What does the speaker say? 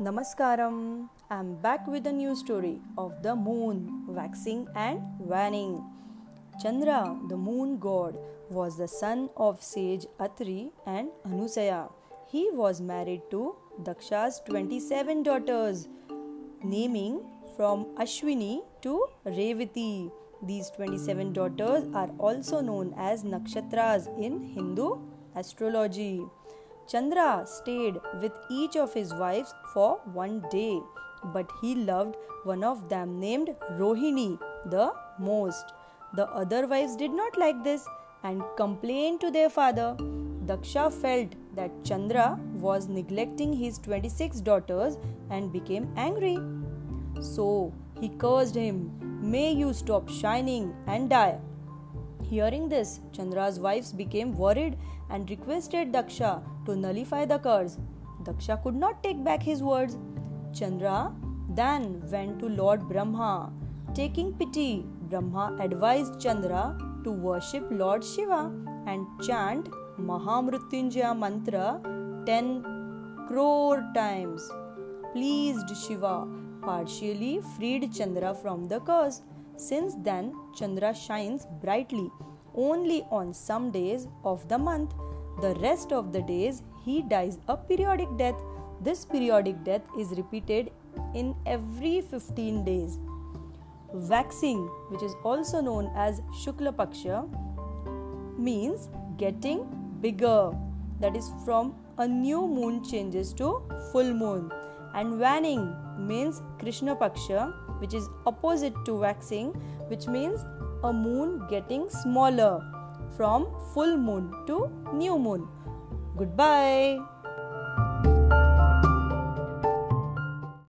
Namaskaram. I'm back with a new story of the moon waxing and waning. Chandra, the moon god, was the son of sage Atri and Anasuya. He was married to Daksha's 27 daughters, naming from Ashwini to Revati. These 27 daughters are also known as nakshatras in Hindu astrology. Chandra stayed with each of his wives for one day, but he loved one of them named Rohini the most. The other wives did not like this and complained to their father. Daksha felt that Chandra was neglecting his 26 daughters and became angry. So he cursed him, May you stop shining and die. Hearing this, Chandra's wives became worried and requested Daksha to nullify the curse. Daksha could not take back his words. Chandra then went to Lord Brahma. Taking pity, Brahma advised Chandra to worship Lord Shiva and chant Mahamrutyunjaya mantra 10 crore times. Pleased Shiva partially freed Chandra from the curse. Since then, Chandra shines brightly only on some days of the month. The rest of the days, he dies a periodic death. This periodic death is repeated in every 15 days. Waxing, which is also known as Shukla Paksha, means getting bigger. That is from a new moon changes to full moon. And waning means Krishna Paksha, which is opposite to waxing, which means a moon getting smaller from full moon to new moon. Goodbye.